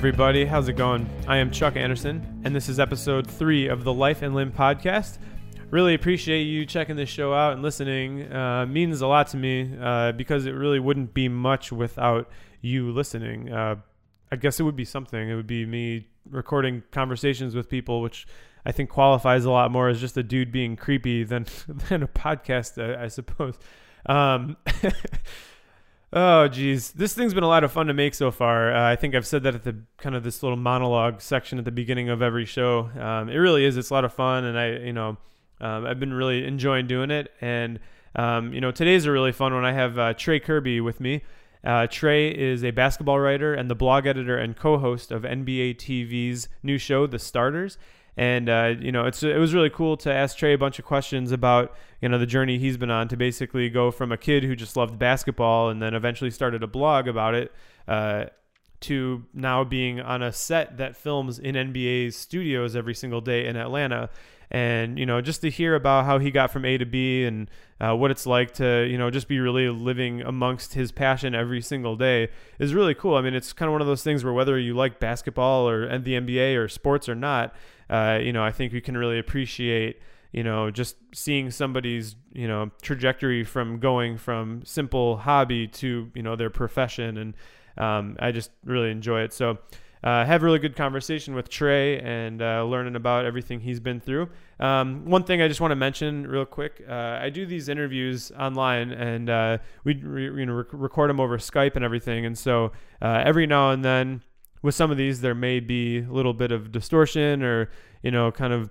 Everybody, how's it going? I am Chuck Anderson, and this is episode three of the Life and Limb podcast. Really appreciate you checking this show out and listening. Uh, means a lot to me uh, because it really wouldn't be much without you listening. Uh, I guess it would be something. It would be me recording conversations with people, which I think qualifies a lot more as just a dude being creepy than than a podcast, I, I suppose. Um, Oh, geez, this thing's been a lot of fun to make so far. Uh, I think I've said that at the kind of this little monologue section at the beginning of every show. Um, it really is. It's a lot of fun, and I, you know, um, I've been really enjoying doing it. And um, you know, today's a really fun one. I have uh, Trey Kirby with me. Uh, Trey is a basketball writer and the blog editor and co-host of NBA TV's new show, The Starters and uh, you know it's it was really cool to ask Trey a bunch of questions about you know the journey he's been on to basically go from a kid who just loved basketball and then eventually started a blog about it uh, to now being on a set that films in NBA studios every single day in Atlanta. And you know, just to hear about how he got from A to B and uh, what it's like to you know just be really living amongst his passion every single day is really cool. I mean, it's kind of one of those things where whether you like basketball or the NBA or sports or not, uh, you know, I think we can really appreciate, you know, just seeing somebody's, you know, trajectory from going from simple hobby to, you know, their profession. And um, I just really enjoy it. So, uh, have a really good conversation with Trey and uh, learning about everything he's been through. Um, one thing I just want to mention real quick: uh, I do these interviews online, and uh, we you know rec- record them over Skype and everything. And so uh, every now and then, with some of these there may be a little bit of distortion or you know kind of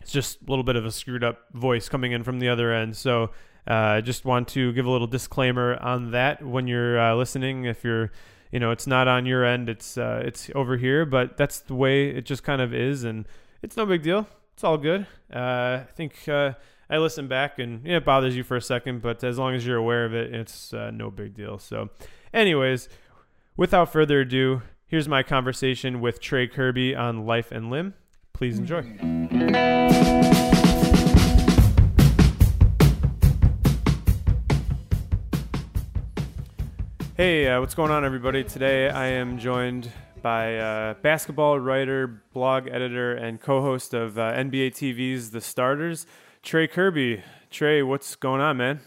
it's just a little bit of a screwed up voice coming in from the other end so I uh, just want to give a little disclaimer on that when you're listening if you're you know it's not on your end it's uh, it's over here but that's the way it just kind of is and it's no big deal it's all good uh, I think uh, I listen back and it bothers you for a second but as long as you're aware of it it's uh, no big deal so anyways without further ado Here's my conversation with Trey Kirby on Life and Limb. Please enjoy. Hey, uh, what's going on, everybody? Today I am joined by uh, basketball writer, blog editor, and co host of uh, NBA TV's The Starters, Trey Kirby. Trey, what's going on, man?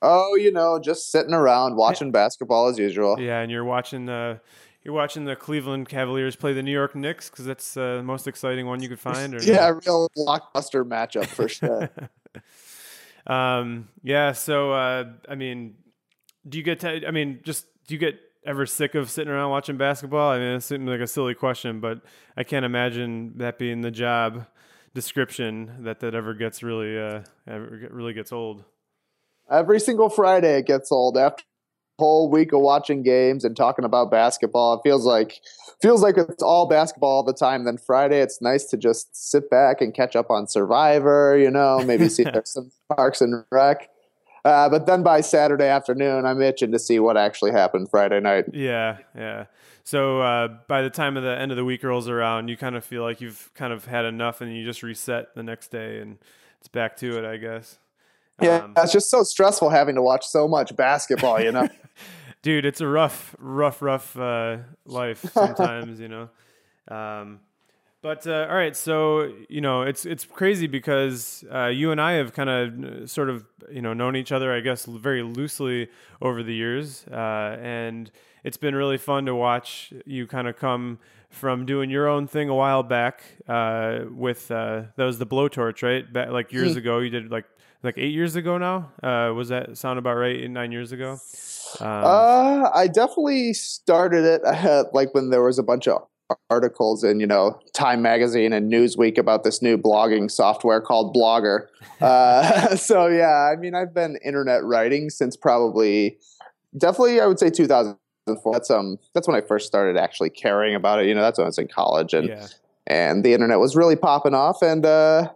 Oh, you know, just sitting around watching basketball as usual. Yeah, and you're watching the. you're watching the Cleveland Cavaliers play the New York Knicks because that's uh, the most exciting one you could find. Or yeah, no? real blockbuster matchup for sure. um, yeah. So, uh, I mean, do you get? To, I mean, just do you get ever sick of sitting around watching basketball? I mean, it seems like a silly question, but I can't imagine that being the job description that that ever gets really uh, ever really gets old. Every single Friday it gets old after a whole week of watching games and talking about basketball. It feels like feels like it's all basketball all the time. Then Friday, it's nice to just sit back and catch up on Survivor. You know, maybe see there's some Parks and Rec. Uh, but then by Saturday afternoon, I'm itching to see what actually happened Friday night. Yeah, yeah. So uh, by the time of the end of the week rolls around, you kind of feel like you've kind of had enough, and you just reset the next day, and it's back to it, I guess. Yeah, um, it's just so stressful having to watch so much basketball, you know. Dude, it's a rough, rough, rough uh, life sometimes, you know. Um, but uh, all right, so you know it's it's crazy because uh, you and I have kind of sort of you know known each other, I guess, very loosely over the years, uh, and it's been really fun to watch you kind of come from doing your own thing a while back uh, with uh, that was the blowtorch, right? Back, like years mm. ago, you did like like eight years ago now. Uh, was that sound about right? Eight, nine years ago. Um, uh, I definitely started it like when there was a bunch of articles in you know Time Magazine and Newsweek about this new blogging software called Blogger. Uh, so yeah, I mean I've been internet writing since probably definitely I would say 2004. That's um that's when I first started actually caring about it. You know that's when I was in college and yeah. and the internet was really popping off and uh,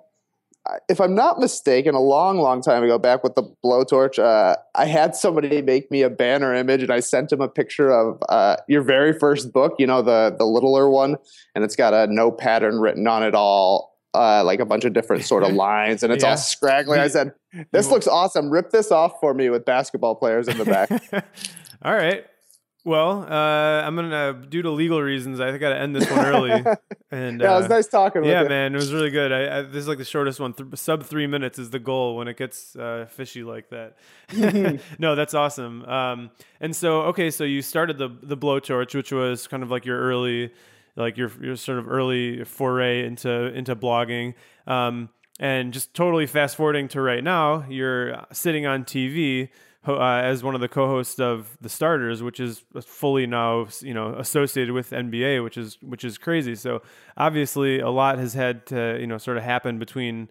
if I'm not mistaken, a long, long time ago, back with the blowtorch, uh, I had somebody make me a banner image, and I sent him a picture of uh, your very first book. You know, the the littler one, and it's got a no pattern written on it all, uh, like a bunch of different sort of lines, and it's yeah. all scraggly. I said, "This looks awesome. Rip this off for me with basketball players in the back." all right. Well, uh, I'm gonna due to legal reasons. I got to end this one early. and yeah, uh, it was nice talking yeah, you. man, it was really good. I, I, this is like the shortest one. Th- sub three minutes is the goal when it gets uh, fishy like that. no, that's awesome. Um, and so, okay, so you started the the blowtorch, which was kind of like your early, like your your sort of early foray into into blogging. Um, and just totally fast forwarding to right now, you're sitting on TV uh, as one of the co-hosts of the starters, which is fully now you know associated with NBA, which is which is crazy. So obviously, a lot has had to you know sort of happen between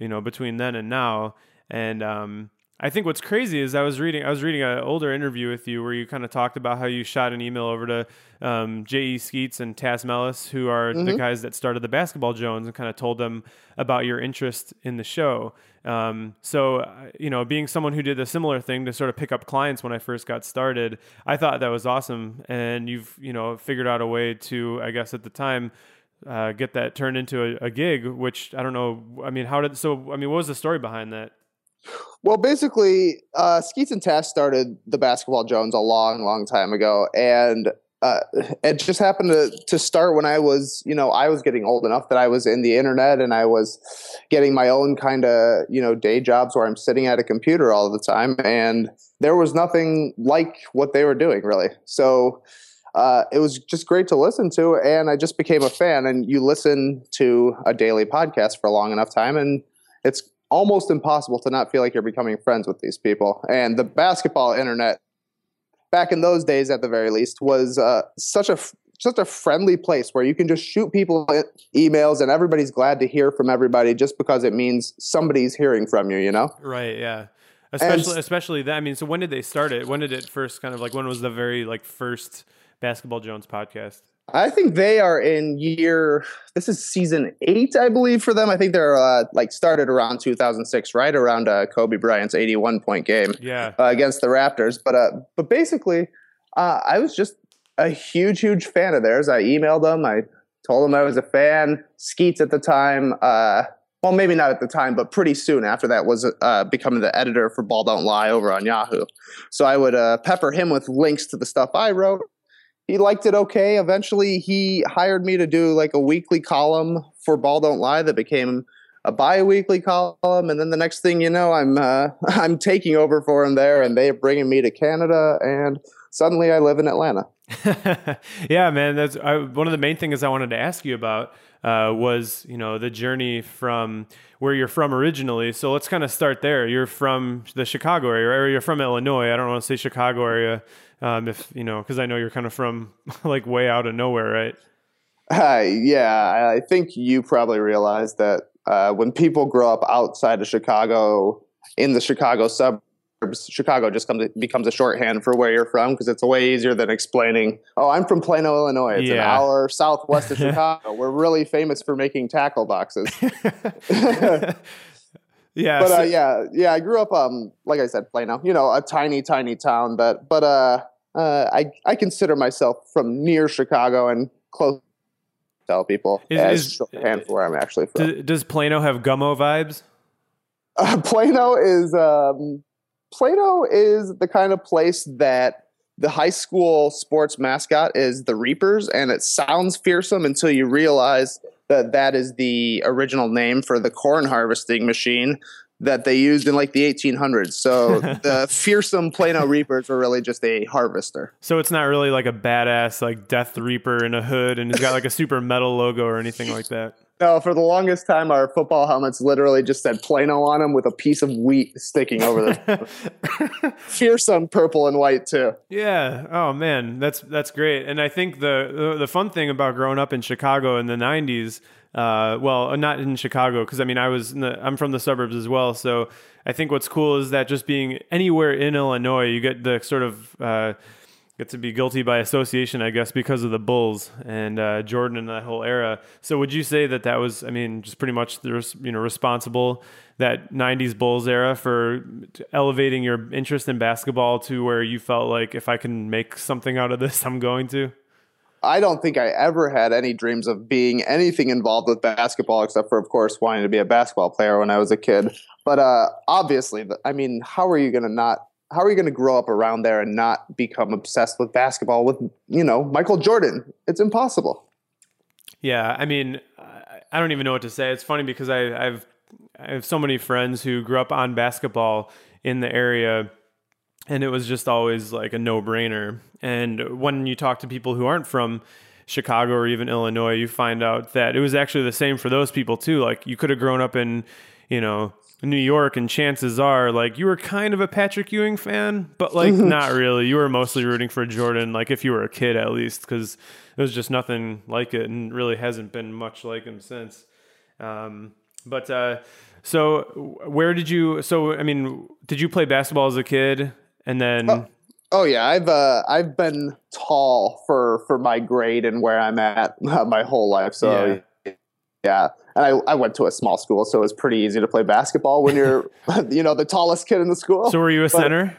you know between then and now, and um, I think what's crazy is I was reading I was reading an older interview with you where you kind of talked about how you shot an email over to um, J.E. Skeets and Tas Melas, who are mm-hmm. the guys that started the Basketball Jones, and kind of told them about your interest in the show. Um, so uh, you know, being someone who did a similar thing to sort of pick up clients when I first got started, I thought that was awesome. And you've you know figured out a way to, I guess at the time. Uh, get that turned into a, a gig, which I don't know. I mean, how did so? I mean, what was the story behind that? Well, basically, uh, Skeets and Tas started the Basketball Jones a long, long time ago, and uh, it just happened to to start when I was, you know, I was getting old enough that I was in the internet and I was getting my own kind of, you know, day jobs where I'm sitting at a computer all the time, and there was nothing like what they were doing really. So. Uh, it was just great to listen to, and I just became a fan. And you listen to a daily podcast for a long enough time, and it's almost impossible to not feel like you're becoming friends with these people. And the basketball internet, back in those days at the very least, was uh, such a such a friendly place where you can just shoot people emails and everybody's glad to hear from everybody just because it means somebody's hearing from you. You know? Right. Yeah. Especially, and, especially that. I mean, so when did they start it? When did it first kind of like? When was the very like first Basketball Jones podcast? I think they are in year. This is season eight, I believe, for them. I think they're uh, like started around 2006, right around uh, Kobe Bryant's 81 point game, yeah, uh, against the Raptors. But uh, but basically, uh, I was just a huge, huge fan of theirs. I emailed them. I told them I was a fan. Skeets at the time. Uh, well, maybe not at the time, but pretty soon after that was uh, becoming the editor for Ball Don't Lie over on Yahoo. So I would uh, pepper him with links to the stuff I wrote he liked it okay. Eventually, he hired me to do like a weekly column for Ball Don't Lie that became a bi-weekly column, and then the next thing you know, I'm uh, I'm taking over for him there, and they're bringing me to Canada, and suddenly I live in Atlanta. yeah, man. That's I, one of the main things I wanted to ask you about uh, was you know the journey from where you're from originally. So let's kind of start there. You're from the Chicago area, or you're from Illinois. I don't want to say Chicago area um, if you know, because I know you're kind of from like way out of nowhere, right? Uh, yeah, I think you probably realize that uh, when people grow up outside of Chicago, in the Chicago suburbs, Chicago just comes becomes a shorthand for where you're from because it's a way easier than explaining. Oh, I'm from Plano, Illinois. It's yeah. an hour southwest of Chicago. We're really famous for making tackle boxes. Yeah, but uh, yeah, yeah. I grew up, um, like I said, Plano. You know, a tiny, tiny town. But but uh, uh, I I consider myself from near Chicago and close. Tell people is, as is, shorthand for where I'm actually from. Does, does Plano have Gummo vibes? Uh, Plano is um, Plano is the kind of place that the high school sports mascot is the Reapers, and it sounds fearsome until you realize that that is the original name for the corn harvesting machine that they used in like the 1800s. So the fearsome Plano Reapers were really just a harvester. So it's not really like a badass like Death Reaper in a hood and he's got like a super metal logo or anything like that. No, for the longest time, our football helmets literally just said Plano on them with a piece of wheat sticking over them. Fearsome purple and white too. Yeah. Oh man, that's that's great. And I think the the fun thing about growing up in Chicago in the '90s, uh, well, not in Chicago because I mean I was the, I'm from the suburbs as well. So I think what's cool is that just being anywhere in Illinois, you get the sort of uh, get to be guilty by association, I guess, because of the Bulls and uh, Jordan and that whole era. So, would you say that that was, I mean, just pretty much the you know responsible that '90s Bulls era for elevating your interest in basketball to where you felt like if I can make something out of this, I'm going to? I don't think I ever had any dreams of being anything involved with basketball, except for, of course, wanting to be a basketball player when I was a kid. But uh, obviously, I mean, how are you going to not how are you going to grow up around there and not become obsessed with basketball with you know Michael Jordan? It's impossible. Yeah, I mean, I don't even know what to say. It's funny because I, I've I have so many friends who grew up on basketball in the area, and it was just always like a no brainer. And when you talk to people who aren't from Chicago or even Illinois, you find out that it was actually the same for those people too. Like you could have grown up in, you know, New York, and chances are, like, you were kind of a Patrick Ewing fan, but like, not really. You were mostly rooting for Jordan, like, if you were a kid at least, because it was just nothing like it, and really hasn't been much like him since. Um, but uh, so, where did you? So, I mean, did you play basketball as a kid, and then? Oh, oh yeah, I've uh, I've been tall for for my grade and where I'm at my whole life. So yeah. Yeah and I, I went to a small school, so it was pretty easy to play basketball when you're, you know, the tallest kid in the school. So were you a but, center?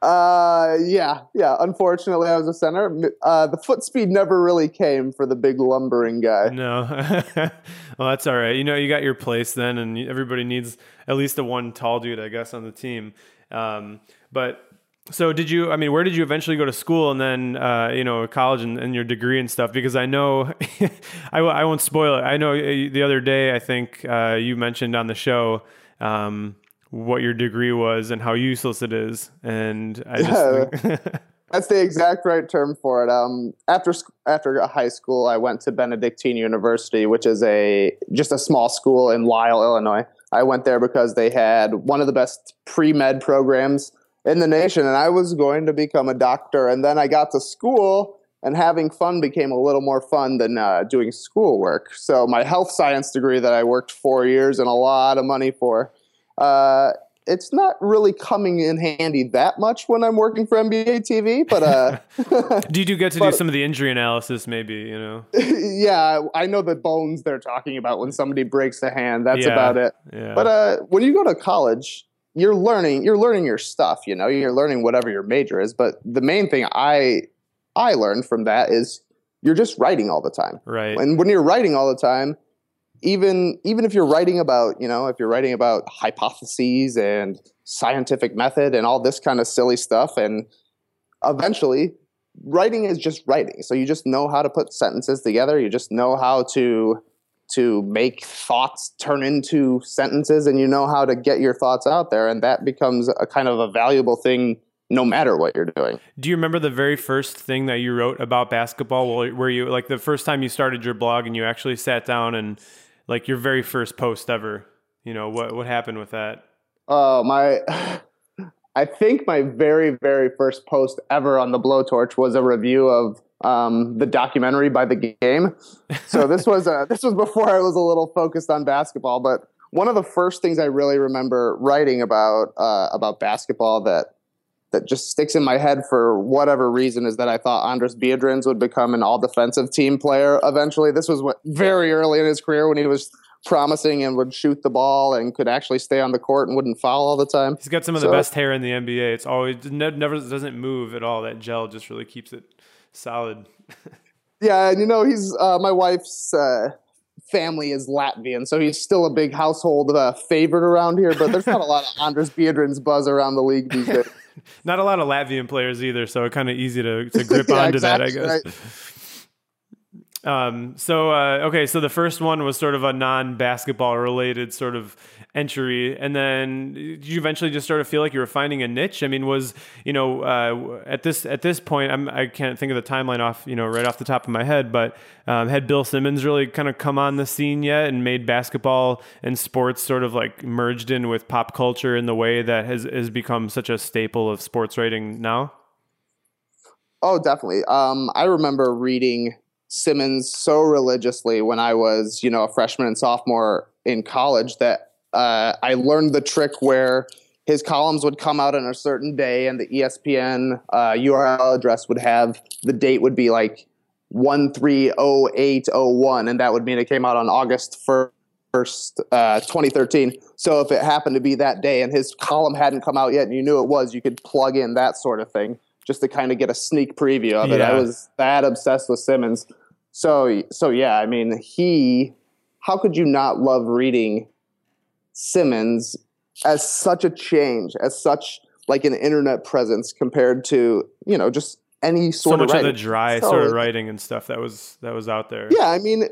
Uh, yeah, yeah. Unfortunately, I was a center. Uh, the foot speed never really came for the big lumbering guy. No, well, that's all right. You know, you got your place then, and everybody needs at least a one tall dude, I guess, on the team. Um, but so did you i mean where did you eventually go to school and then uh, you know college and, and, your degree and stuff? Because i know I, I won't spoil it. I know uh, the other day i think uh, you mentioned on the show um, what your degree was and how useless it is. And i just yeah, that's the exact right term for it. Um, after after high school i went to benedictine university which is a just a small school in lisle illinois. I went there because they had one of the best pre-med programs in the nation and I was going to become a doctor. And then I got to school and having fun became a little more fun than uh, doing schoolwork. So my health science degree that I worked four years and a lot of money for, uh, it's not really coming in handy that much when I'm working for NBA TV, but uh, do you do get to but, do some of the injury analysis? Maybe you know. yeah, I know the bones they're talking about when somebody breaks a hand. That's yeah, about it. Yeah. But uh, when you go to college, you're learning you're learning your stuff you know you're learning whatever your major is but the main thing i i learned from that is you're just writing all the time. Right. And when you're writing all the time even even if you're writing about you know if you're writing about hypotheses and scientific method and all this kind of silly stuff and eventually writing is just writing. So you just know how to put sentences together. You just know how to to make thoughts turn into sentences and you know how to get your thoughts out there and that becomes a kind of a valuable thing no matter what you're doing. Do you remember the very first thing that you wrote about basketball where you like the first time you started your blog and you actually sat down and like your very first post ever, you know, what what happened with that? Oh, uh, my I think my very very first post ever on the blowtorch was a review of um, the documentary by the game. So this was uh, this was before I was a little focused on basketball. But one of the first things I really remember writing about uh, about basketball that that just sticks in my head for whatever reason is that I thought Andris Biedrins would become an all defensive team player eventually. This was what, very early in his career when he was promising and would shoot the ball and could actually stay on the court and wouldn't foul all the time. He's got some of so, the best hair in the NBA. It's always never doesn't move at all. That gel just really keeps it solid. yeah, and you know he's uh, my wife's uh, family is Latvian, so he's still a big household uh, favorite around here. But there's not a lot of Andris Biedrins buzz around the league these days. not a lot of Latvian players either, so kind of easy to, to grip yeah, onto exactly, that, I guess. Right. Um, so uh, okay, so the first one was sort of a non-basketball related sort of entry, and then you eventually just sort of feel like you were finding a niche? I mean, was you know uh, at this at this point, I'm, I can not think of the timeline off you know right off the top of my head, but um, had Bill Simmons really kind of come on the scene yet and made basketball and sports sort of like merged in with pop culture in the way that has has become such a staple of sports writing now? Oh, definitely. Um, I remember reading Simmons so religiously when I was, you know, a freshman and sophomore in college that uh, I learned the trick where his columns would come out on a certain day and the ESPN uh, URL address would have the date would be like 130801 and that would mean it came out on August 1st, uh, 2013. So if it happened to be that day and his column hadn't come out yet and you knew it was, you could plug in that sort of thing just to kind of get a sneak preview of it. Yeah. I was that obsessed with Simmons. So so yeah, I mean, he how could you not love reading Simmons as such a change, as such like an internet presence compared to you know just any sort so much of, of writing. the dry So- sort of writing and stuff that was that was out there. Yeah, I mean,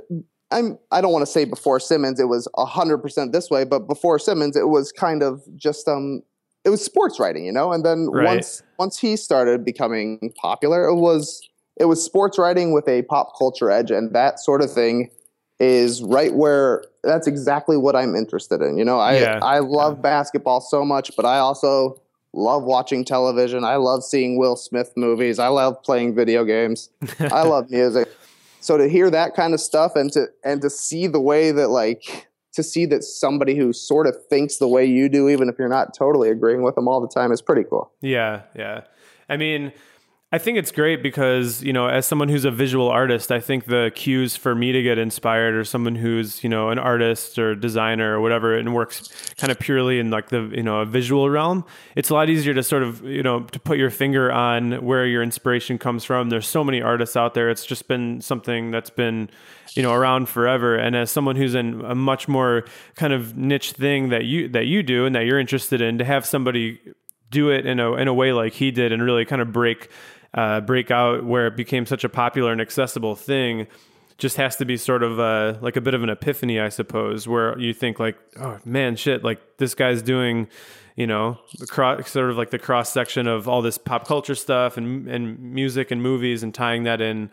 I'm I don't want to say before Simmons it was hundred percent this way, but before Simmons it was kind of just um it was sports writing, you know. And then Right. once once he started becoming popular, it was it was sports writing with a pop culture edge, and that sort of thing is right where that's exactly what I'm interested in. You know, I Yeah. I love basketball so much, but I also love watching television. I love seeing Will Smith movies. I love playing video games. I love music. So to hear that kind of stuff and to and to see the way that like to see that somebody who sort of thinks the way you do, even if you're not totally agreeing with them all the time, is pretty cool. Yeah, yeah. I mean, I think it's great because, you know, as someone who's a visual artist, I think the cues for me to get inspired are someone who's, you know, an artist or designer or whatever and works kind of purely in like the, you know, a visual realm. It's a lot easier to sort of, you know, to put your finger on where your inspiration comes from. There's so many artists out there. It's just been something that's been, you know, around forever. And as someone who's in a much more kind of niche thing that you that you do and that you're interested in, to have somebody do it in a in a way like he did and really kind of break uh, break out where it became such a popular and accessible thing just has to be sort of uh, like a bit of an epiphany, I suppose, where you think like, oh man, shit, like this guy's doing, you know, cross, sort of like the cross section of all this pop culture stuff and and music and movies and tying that in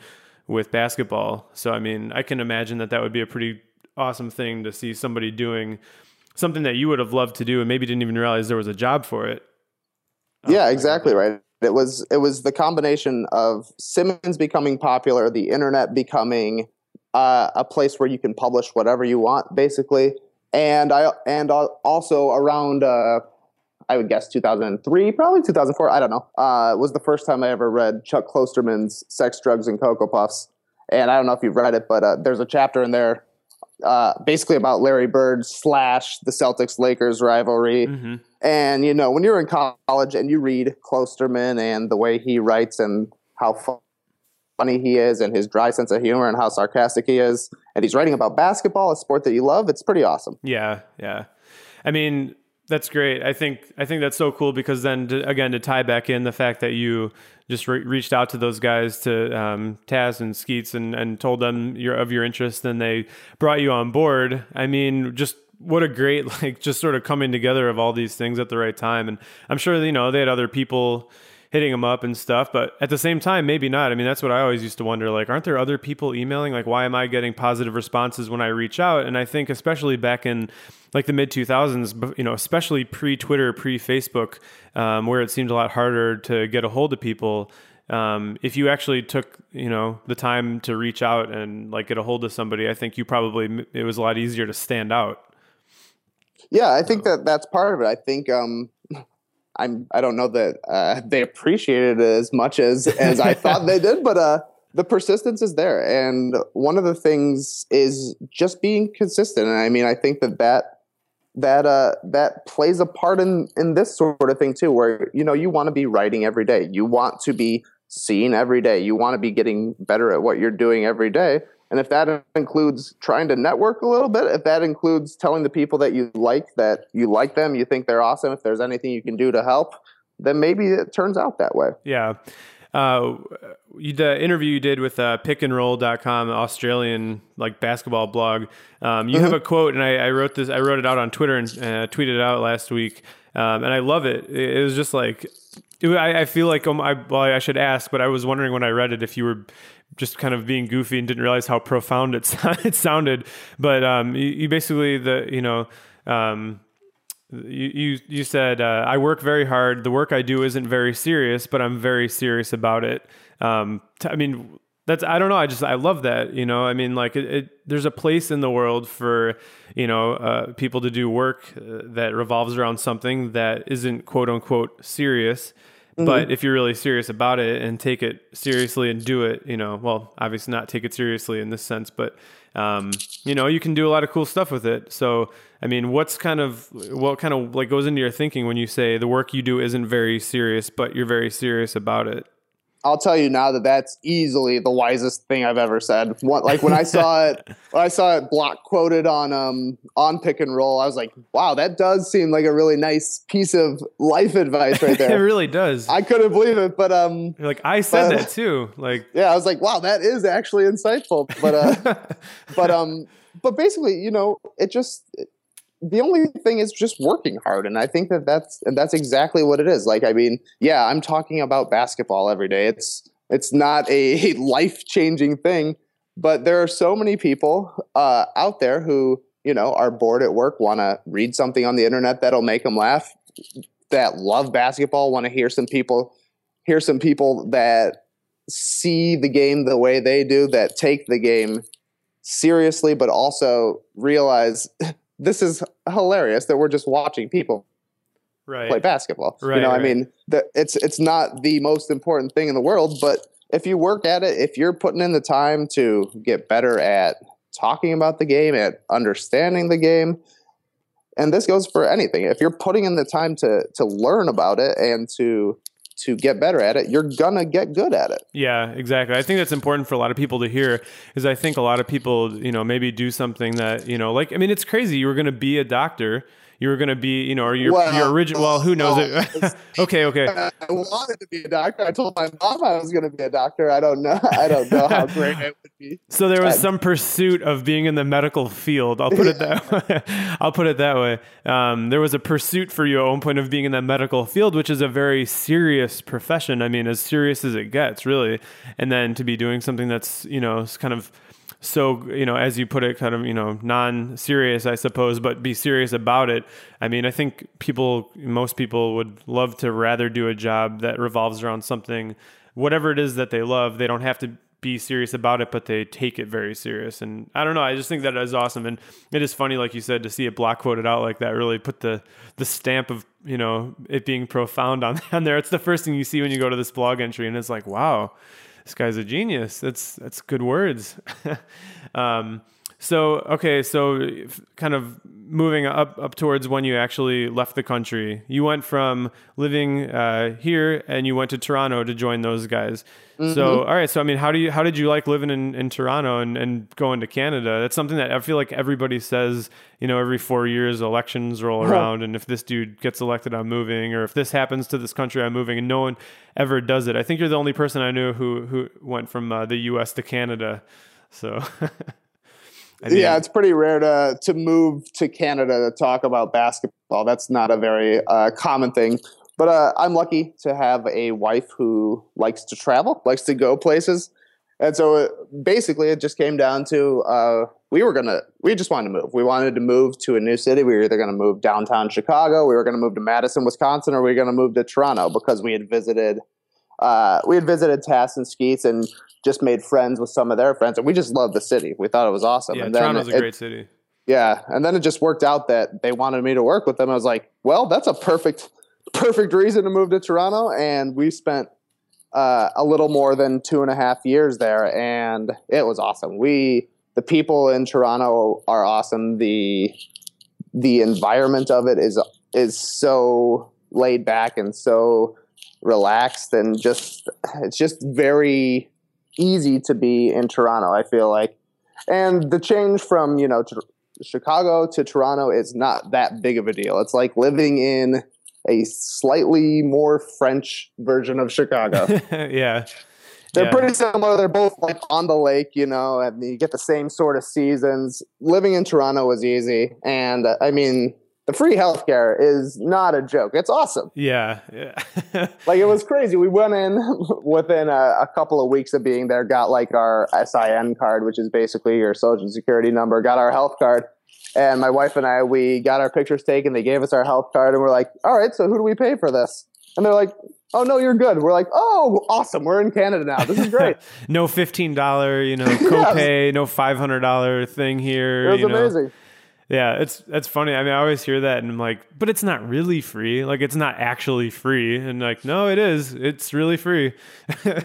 with basketball. So I mean, I can imagine that that would be a pretty awesome thing to see somebody doing something that you would have loved to do and maybe didn't even realize there was a job for it. yeah, exactly right. It was it was the combination of Simmons becoming popular, the internet becoming uh, a place where you can publish whatever you want, basically, and I and also around uh, I would guess 2003, probably 2004. I don't know. Uh, was the first time I ever read Chuck Klosterman's "Sex, Drugs, and Cocoa Puffs," and I don't know if you've read it, but uh, there's a chapter in there. Uh, basically about Larry Bird slash the Celtics Lakers rivalry, hmm and you know, when you're in college and you read Klosterman and the way he writes and how fu- funny he is and his dry sense of humor and how sarcastic he is, and he's writing about basketball, a sport that you love, it's pretty awesome. Yeah, yeah. I mean, that's great. I think I think that's so cool because then to, again to tie back in the fact that you just re- reached out to those guys to um, Tas and Skeets and, and told them your of your interest and they brought you on board. I mean, just what a great like just sort of coming together of all these things at the right time. And I'm sure you know they had other people hitting them up and stuff but at the same time maybe not i mean that's what i always used to wonder like aren't there other people emailing like why am i getting positive responses when i reach out and i think especially back in like the mid 2000s you know especially pre-twitter pre-facebook um, where it seemed a lot harder to get a hold of people um, if you actually took you know the time to reach out and like get a hold of somebody i think you probably it was a lot easier to stand out Yeah, I think that that's part of it. I think um, I'm I don't know that uh, they appreciated it as much as as I thought they did, but uh, the persistence is there, and one of the things is just being consistent. And I mean, I think that that that uh, that plays a part in in this sort of thing too, where you know you want to be writing every day, you want to be seen every day, you want to be getting better at what you're doing every day. And if that includes trying to network a little bit, if that includes telling the people that you like that you like them, you think they're awesome, if there's anything you can do to help, then maybe it turns out that way. Yeah. Uh, you, the interview you did with uh, pickandroll.com, an Australian like basketball blog, um, you have a quote, and I, I wrote this. I wrote it out on Twitter and uh, tweeted it out last week, um, and I love it. It, it was just like it, I, I feel like um, I, well, I should ask, but I was wondering when I read it if you were just kind of being goofy and didn't realize how profound it, it sounded. But um, you, you basically the you know. Um, you you, you said uh, I work very hard. The work I do isn't very serious, but I'm very serious about it. Um, t- I mean, that's I don't know. I just I love that. You know, I mean, like it, it there's a place in the world for you know uh, people to do work uh, that revolves around something that isn't quote unquote serious. But if you're really serious about it and take it seriously and do it, you know, well, obviously not take it seriously in this sense, but um, you know, you can do a lot of cool stuff with it. So, I mean, what's kind of what kind of like goes into your thinking when you say the work you do isn't very serious, but you're very serious about it? I'll tell you now that that's easily the wisest thing I've ever said. What, like when I saw it, when I saw it block quoted on um on pick and roll, I was like, wow, that does seem like a really nice piece of life advice right there. it really does. I couldn't believe it, but um, You're like I said but- that too. Like, yeah, I was like, wow, that is actually insightful. But uh, but um, but basically, you know, it just the only thing is just working hard, and I think that that's and that's exactly what it is. Like, I mean, yeah, I'm talking about basketball every day. It's it's not a life changing thing, but there are so many people uh, out there who you know are bored at work, want to read something on the internet that'll make them laugh, that love basketball, want to hear some people hear some people that see the game the way they do, that take the game seriously, but also realize this is hilarious that we're just watching people right. play basketball. Right, you know, right. I mean, the, it's it's not the most important thing in the world, but if you work at it, if you're putting in the time to get better at talking about the game, at understanding the game, and this goes for anything. If you're putting in the time to to learn about it and to to get better at it, you're gonna get good at it. Yeah, exactly. I think that's important for a lot of people to hear is I think a lot of people, you know, maybe do something that, you know, like I mean it's crazy. You were going to be a doctor. You were going to be, you know, or your Well, your original well, who knows it. okay, okay. I wanted to be a doctor. I told my mom I was going to be a doctor. I don't know. I don't know how great it would be. So there was some pursuit of being in the medical field. I'll put it that way. I'll put it that way. Um, there was a pursuit for you at one point of being in the medical field, which is a very serious profession. I mean, as serious as it gets, really. And then to be doing something that's you know kind of so you know as you put it kind of you know non-serious i suppose but be serious about it. I mean i think people most people would love to rather do a job that revolves around something whatever it is that they love they don't have to be serious about it but they take it very serious. And i don't know i just think that is awesome. And it is funny like you said to see it block quoted out like that really put the the stamp of you know it being profound on, on there. It's the first thing you see when you go to this blog entry and it's like wow this guy's a genius. That's that's good words. um, so okay, so kind of moving up up towards when you actually left the country. You went from living uh, here and you went to Toronto to join those guys. So all right, so I mean, how do you how did you like living in, in Toronto and, and going to Canada? That's something that I feel like everybody says. You know, every four years elections roll around, and if this dude gets elected, I'm moving, or if this happens to this country, I'm moving, and no one ever does it. I think you're the only person I knew who who went from uh, the U.S. to Canada. So. I mean, yeah, it's pretty rare to to move to Canada to talk about basketball. That's not a very uh, common thing. But uh, I'm lucky to have a wife who likes to travel, likes to go places, and so uh, basically it just came down to uh, we were gonna we just wanted to move. We wanted to move to a new city. We were either gonna move downtown Chicago, we were gonna move to Madison, Wisconsin, or we were gonna move to Toronto because we had visited uh, we had visited Tas and Skeets and just made friends with some of their friends, and we just loved the city. We thought it was awesome. yeah, and then Toronto's a it- great city. yeah, and then it just worked out that they wanted me to work with them. I was like, well, that's a perfect, perfect reason to move to Toronto, and we spent uh, a little more than two and a half years there, and it was awesome. We, the people in Toronto, are awesome. the The environment of it is is so laid back and so relaxed, and just it's just very easy to be in Toronto. I feel like and the change from you know to Chicago to Toronto is not that big of a deal. It's like living in a slightly more French version of Chicago. yeah. They're Yeah. pretty similar. They're both like on the lake, you know, and you get the same sort of seasons. Living in Toronto was easy, and uh, I mean, the free healthcare is not a joke. It's awesome. Yeah. Yeah. Like it was crazy. We went in within a, a couple of weeks of being there, got like our SIN card, which is basically your social security number, got our health card. And my wife and I, we got our pictures taken. They gave us our health card, and we're like, all right, so who do we pay for this? And they're like, oh, no, you're good. We're like, oh, awesome. We're in Canada now. This is great. no fifteen dollar, you know, copay, no five hundred dollar thing here. It was you know. Yeah, it's that's funny. I mean, I always hear that, and I'm like, but it's not really free. Like, it's not actually free. And like, no, it is. It's really free. Yeah,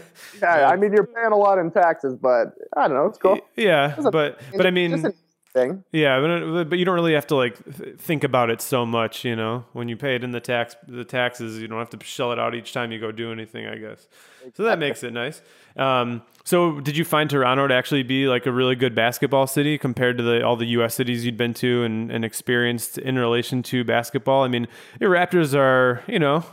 I mean, you're paying a lot in taxes, but I don't know. It's cool. yeah, a- but but I mean, thing. Yeah, but, but you don't really have to like think about it so much, you know. When you pay it in the tax the taxes, you don't have to shell it out each time you go do anything, I guess. So that makes it nice. Um, so did you find Toronto to actually be like a really good basketball city compared to the all the US cities you'd been to and, and experienced in relation to basketball? I mean, the Raptors are, you know,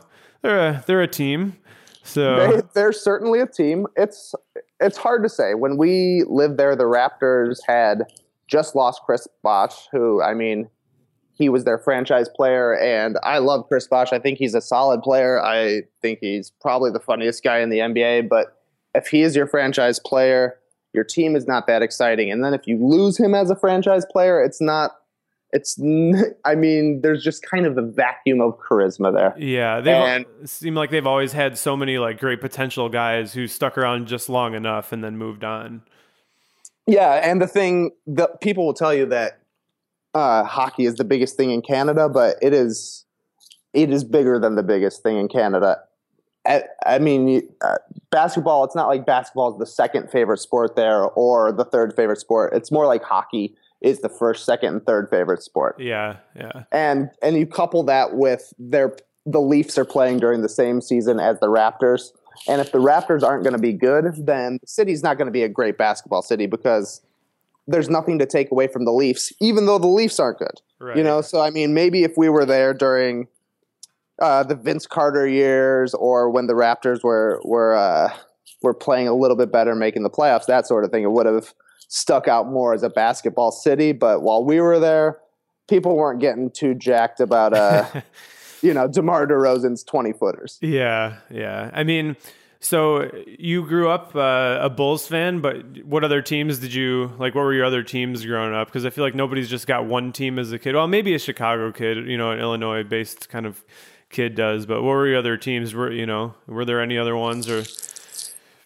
they're a they're a team. So they, they're certainly a team. It's it's hard to say. When we lived there, the Raptors had just lost Chris Bosh, who I mean, he was their franchise player, and I love Chris Bosh. I think he's a solid player. I think he's probably the funniest guy in the NBA. But if he is your franchise player, your team is not that exciting. And then if you lose him as a franchise player, it's not it's i mean there's just kind of a vacuum of charisma there yeah they and, seem like they've always had so many like great potential guys who stuck around just long enough and then moved on yeah and the thing that people will tell you that uh, hockey is the biggest thing in canada but it is it is bigger than the biggest thing in canada I, I mean, uh, basketball. It's not like basketball is the second favorite sport there or the third favorite sport. It's more like hockey is the first, second, and third favorite sport. Yeah, yeah. And and you couple that with their the Leafs are playing during the same season as the Raptors. And if the Raptors aren't going to be good, then the city's not going to be a great basketball city because there's nothing to take away from the Leafs, even though the Leafs aren't good. Right. You know, so I mean, maybe if we were there during uh, the Vince Carter years or when the Raptors were were uh, were playing a little bit better, making the playoffs, that sort of thing, it would have stuck out more as a basketball city. But while we were there, people weren't getting too jacked about uh, you know, DeMar DeRozan's twenty footers. Yeah, yeah. I mean, so you grew up uh, a Bulls fan, but what other teams did you like? What were your other teams growing up? Because I feel like nobody's just got one team as a kid. Well, maybe a Chicago kid, you know, an Illinois-based kind of kid does. But what were your other teams? Were you know, were there any other ones or?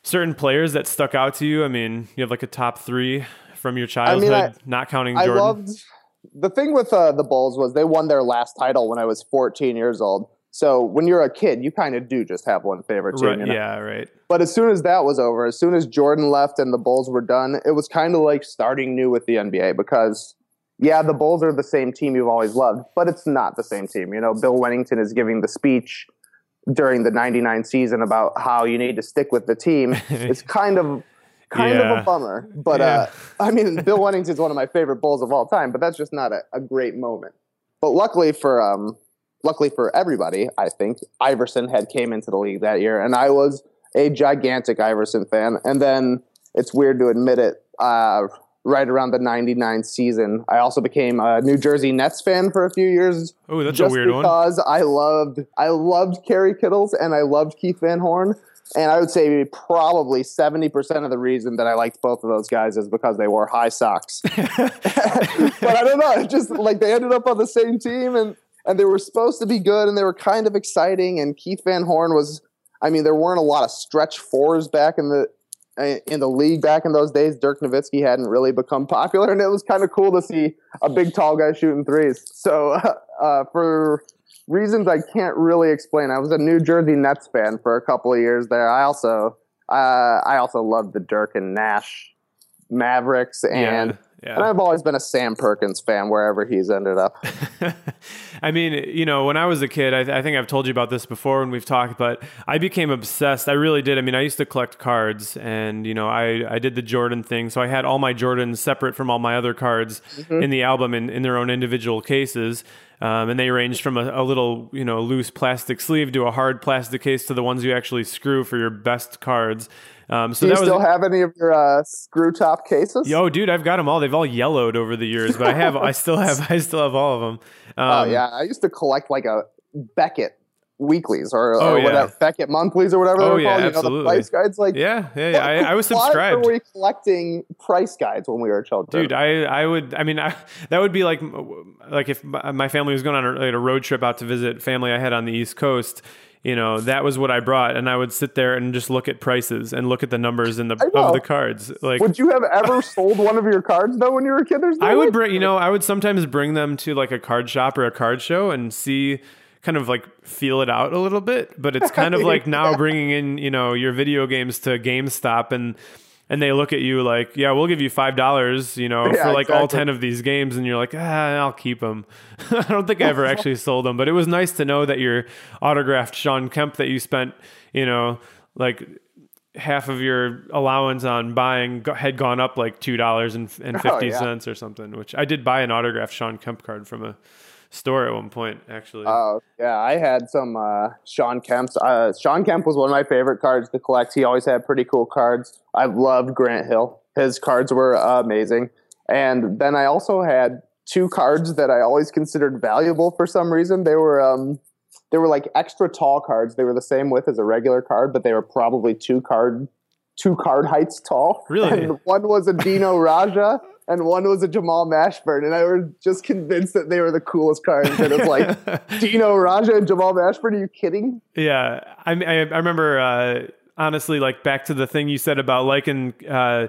certain players that stuck out to you? I mean, you have like a top three from your childhood, I mean, I, not counting Jordan. I loved the thing with uh, the Bulls was they won their last title when I was 14 years old. So when you're a kid, you kind of do just have one favorite team. Right, you know? Yeah, right. But as soon as that was over, as soon as Jordan left and the Bulls were done, it was kind of like starting new with the NBA because, yeah, the Bulls are the same team you've always loved, but it's not the same team. You know, Bill Wennington is giving the speech during the 99 season about how you need to stick with the team it's kind of kind yeah. of a bummer but yeah. uh, i mean bill wennington is one of my favorite bulls of all time but that's just not a, a great moment but luckily for um, luckily for everybody i think iverson had came into the league that year and i was a gigantic iverson fan and then it's weird to admit it uh, right around the 99 season. I also became a New Jersey Nets fan for a few years. Oh, that's a weird one. Because I loved I loved Kerry Kittles and I loved Keith Van Horn. And I would say probably 70% of the reason that I liked both of those guys is because they wore high socks. but I don't know, it just like they ended up on the same team and and they were supposed to be good and they were kind of exciting and Keith Van Horn was I mean there weren't a lot of stretch fours back in the in the league back in those days, Dirk Nowitzki hadn't really become popular, and it was kind of cool to see a big, tall guy shooting threes. So, uh, for reasons I can't really explain, I was a New Jersey Nets fan for a couple of years there. I also, uh, I also loved the Dirk and Nash Mavericks, and yeah. Yeah. And I've always been a Sam Perkins fan wherever he's ended up. I mean, you know, when I was a kid, I, th- I, think I've told you about this before when we've talked, but I became obsessed. I really did. I mean, I used to collect cards and, you know, I, I did the Jordan thing. So I had all my Jordans separate from all my other cards mm-hmm. in the album in, in their own individual cases. Um, and they ranged from a, a, little, you know, loose plastic sleeve to a hard plastic case to the ones you actually screw for your best cards. Um, so Do you was, still have any of your uh, screw top cases? Yo, dude, I've got them all. They've all yellowed over the years, but I have, I still have, I still have all of them. Oh, um, oh yeah, I used to collect like a Beckett weeklies or, oh, or yeah. whatever Beckett monthlies or whatever oh, yeah, called. You absolutely. know, the price guides. Like yeah, yeah, yeah. I, I, was subscribed. Why were we collecting price guides when we were children? Dude, I I would. I mean, I, that would be like like if my family was going on a, like a road trip out to visit family I had on the East Coast you know that was what I brought, and I would sit there and just look at prices and look at the numbers in the of the cards. Like, would you have ever sold one of your cards though when you were a kid? There's no I would bring, you know, I would sometimes bring them to like a card shop or a card show and see kind of like feel it out a little bit. But it's kind of like now bringing in you know your video games to GameStop and and they look at you like, yeah, we'll give you five dollars, you know, Yeah, for like all ten of these games, and you're like, ah, I'll keep them. I don't think I ever actually sold them, but it was nice to know that your autographed Shawn Kemp that you spent, you know, like half of your allowance on buying had gone up like two dollars and fifty and fifty Oh, yeah. or something. Which I did buy an autographed Shawn Kemp card from a store at one point, actually. Oh yeah, I had some uh, Shawn Kemp's. Uh, Shawn Kemp was one of my favorite cards to collect. He always had pretty cool cards. I loved Grant Hill. His cards were amazing. And then I also had two cards that I always considered valuable for some reason. They were um, they were like extra tall cards. They were the same width as a regular card, but they were probably two card two card heights tall. Really? And one was a Dino Radja. And one was a Jamal Mashburn, and I was just convinced that they were the coolest cards. And it's like Dino Radja and Jamal Mashburn. Are you kidding? Yeah, I I, I remember uh, honestly, like back to the thing you said about liking uh,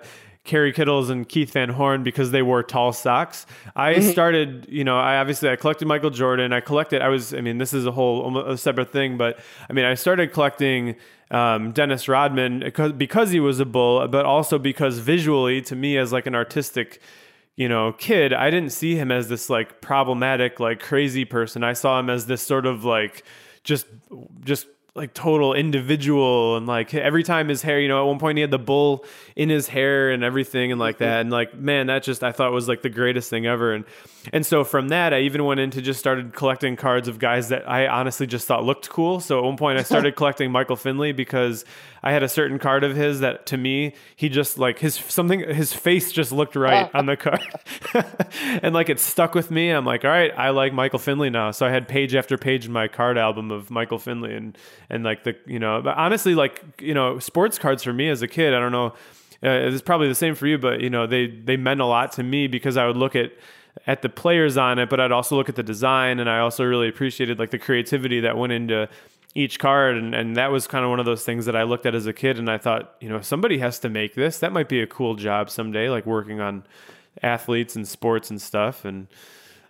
Kerry Kittles and Keith Van Horn because they wore tall socks. I Mm-hmm. started, you know, I obviously I collected Michael Jordan. I collected. I was, I mean, this is a whole a separate thing, but I mean, I started collecting. Um, Dennis Rodman because because he was a bull, but also because visually, to me, as like an artistic you know, kid, I didn't see him as this like problematic, like crazy person. I saw him as this sort of like just just like total individual and like every time his hair, you know, at one point he had the bull in his hair and everything and like mm-hmm. that. And like, man, that just I thought was like the greatest thing ever. And and so from that I even went into just started collecting cards of guys that I honestly just thought looked cool. So at one point I started collecting Michael Finley because I had a certain card of his that to me he just like his something his face just looked right on the card. and like it stuck with me. I'm like, all right, I like Michael Finley now. So I had page after page in my card album of Michael Finley and and like the you know, but honestly like, you know, sports cards for me as a kid, I don't know uh, it's probably the same for you, but you know, they they meant a lot to me because I would look at at the players on it, but I'd also look at the design and I also really appreciated like the creativity that went into each card and, and that was kind of one of those things that I looked at as a kid and I thought, you know, somebody has to make this. That might be a cool job someday, like working on athletes and sports and stuff. And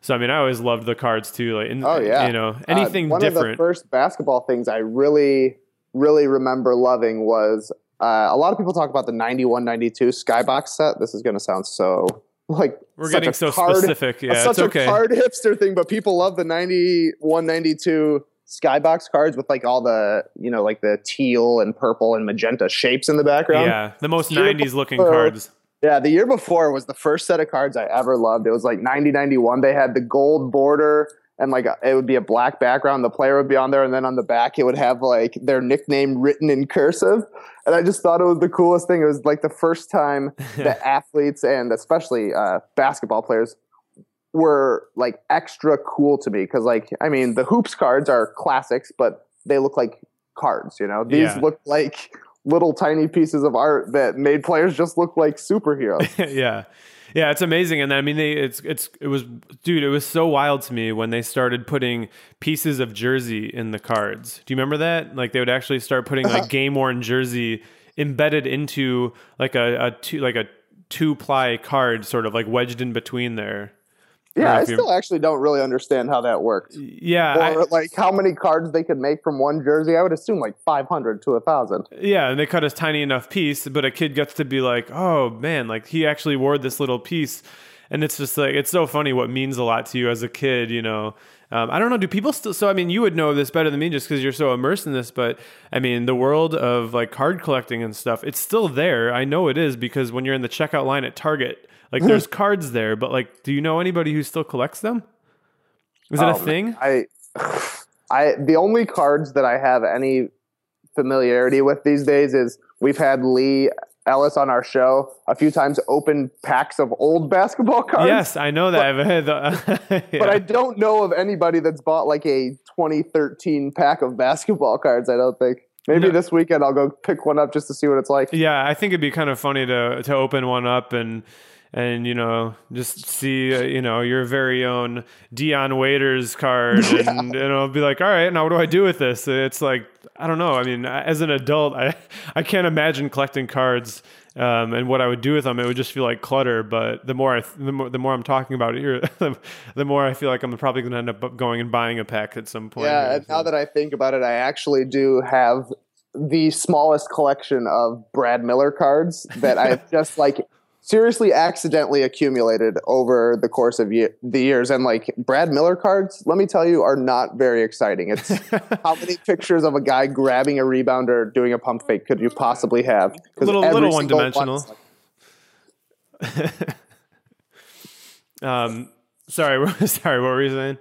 so I mean I always loved the cards too. Like and, Oh yeah, you know, Uh, anything one of the different. first basketball things I really, really remember loving was uh, a lot of people talk about the 91-92 Skybox set. This is going to sound so like We're getting so card- specific. Yeah, such it's a okay. card hipster thing, but people love the 91-92 Skybox cards with like all the you know like the teal and purple and magenta shapes in the background. yeah, the most Year 90s looking cards. Yeah, the year before was the first set of cards I ever loved. It was like 90 91. They had the gold border and like it would be a black background. The player would be on there, and then on the back it would have like their nickname written in cursive. And I just thought it was the coolest thing. It was like the first time that athletes and especially uh, basketball players were like extra cool to me because like I mean the hoops cards are classics, but they look like cards. You know, these Yeah. look like little tiny pieces of art that made players just look like superheroes. yeah. Yeah, it's amazing, and I mean, they it's it's it was, dude, it was so wild to me when they started putting pieces of jersey in the cards. Do you remember that? Like they would actually start putting like uh-huh. game worn jersey embedded into like a, a two like a two ply card, sort of like wedged in between there. Yeah, I still actually don't really understand how that worked. Yeah, I- Or like how many cards they could make from one jersey. I would assume like 500 to a 1,000. Yeah, and they cut a tiny enough piece, but a kid gets to be like, "Oh man, like he actually wore this little piece," and it's just like it's so funny what means a lot to you as a kid, you know. Um, I don't know. Do people still? So I mean, you would know this better than me just because you're so immersed in this. But I mean, the world of like card collecting and stuff, it's still there. I know it is because when you're in the checkout line at Target, like there's hmm. cards there. But like, do you know anybody who still collects them? Is it a Oh, thing? I, I the only cards that I have any familiarity with these days is we've had Lee Ellis on our show a few times open packs of old basketball cards. yes, I know that. Had the, But I don't know of anybody that's bought like a 2013 pack of basketball cards. I don't think. Maybe No. this weekend I'll go pick one up just to see what it's like. Yeah, I think it'd be kind of funny to to open one up and and you know just see uh, you know your very own Dion Waiters card and you know be like, all right, now what do I do with this? It's like I don't know. I mean, as an adult, I I can't imagine collecting cards. Um, and what I would do with them, it would just feel like clutter. But the more I, the more, the more I'm talking about it here, the more I feel like I'm probably going to end up going and buying a pack at some point. Yeah, and now that I think about it, I actually do have the smallest collection of Brad Miller cards that I've just like seriously accidentally accumulated over the course of ye- the years. And like Brad Miller cards, let me tell you, are not very exciting. It's how many pictures of a guy grabbing a rebound or doing a pump fake could you possibly have? Little- little one-dimensional. like- Um, sorry, sorry. What were you saying?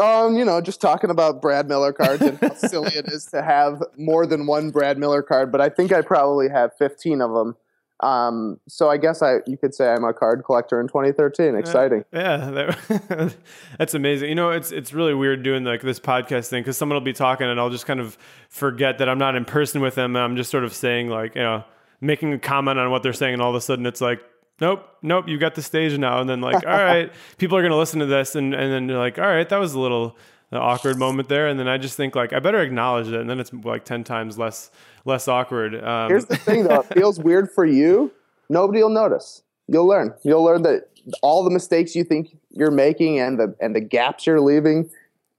Um, you know, just talking about Brad Miller cards and how silly it is to have more than one Brad Miller card, but I think I probably have 15 of them. Um, so I guess I you could say I'm a card collector in 2013. Exciting. Yeah, that, that's amazing. You know, it's it's really weird doing like this podcast thing because someone will be talking and I'll just kind of forget that I'm not in person with them and I'm just sort of saying like you know making a comment on what they're saying and all of a sudden it's like nope nope you got the stage now and then like all right people are gonna listen to this and and then you're like all right that was a little uh, awkward moment there and then I just think like I better acknowledge it and then it's like ten times less less awkward. Um, Here's the thing though, it feels weird for you. Nobody will notice. You'll learn. You'll learn that all the mistakes you think you're making and the and the gaps you're leaving,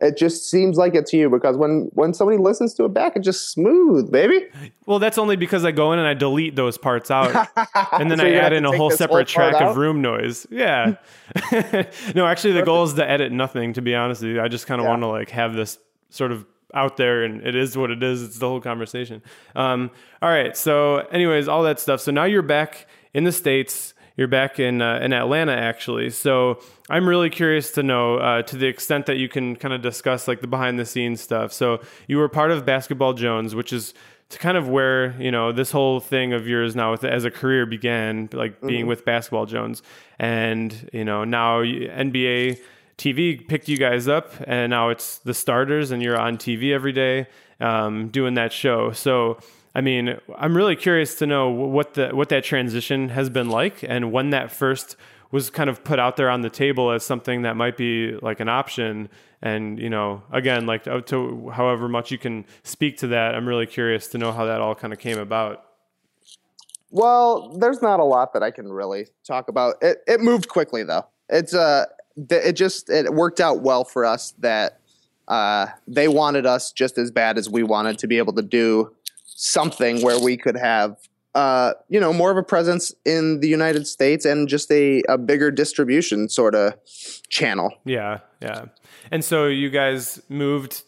it just seems like it to you because when when somebody listens to it back, it's just smooth, baby. Well, that's only because I go in and I delete those parts out, and then So I add in a whole separate whole track of room noise. Yeah. no, actually, the goal is to edit nothing. To be honest with you, I just kind of Yeah. want to like have this sort of out there, and it is what it is. It's the whole conversation. Um, all right. So, anyways, all that stuff. So now you're back in the states. You're back in uh, in Atlanta, actually. So I'm really curious to know, uh, to the extent that you can kind of discuss like the behind the scenes stuff. So you were part of Basketball Jones, which is to kind of where you know this whole thing of yours now with, as a career began, like being with Basketball Jones, and you know now NBA TV picked you guys up, and now it's the starters, and you're on TV every day um, doing that show. So. I mean, I'm really curious to know what the what that transition has been like, and when that first was kind of put out there on the table as something that might be like an option. And you know, again, like to however much you can speak to that, I'm really curious to know how that all kind of came about. Well, there's not a lot that I can really talk about. It it moved quickly though. It's uh it just it worked out well for us that uh they wanted us just as bad as we wanted to be able to do something where we could have uh you know more of a presence in the United States and just a a bigger distribution sort of channel. Yeah, yeah. And so you guys moved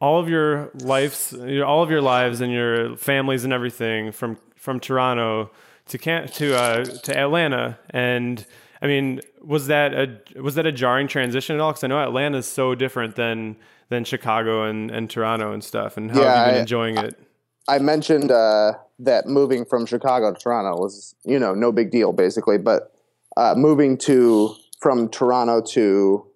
all of your lives, your- all of your lives, and your families and everything from from Toronto to can to uh, to Atlanta. And I mean, was that a was that a jarring transition at all? Because I know Atlanta is so different than than Chicago and, and Toronto and stuff. And how Yeah, have you been I- enjoying it? I mentioned uh, that moving from Chicago to Toronto was, you know, no big deal basically, but uh, moving to from Toronto to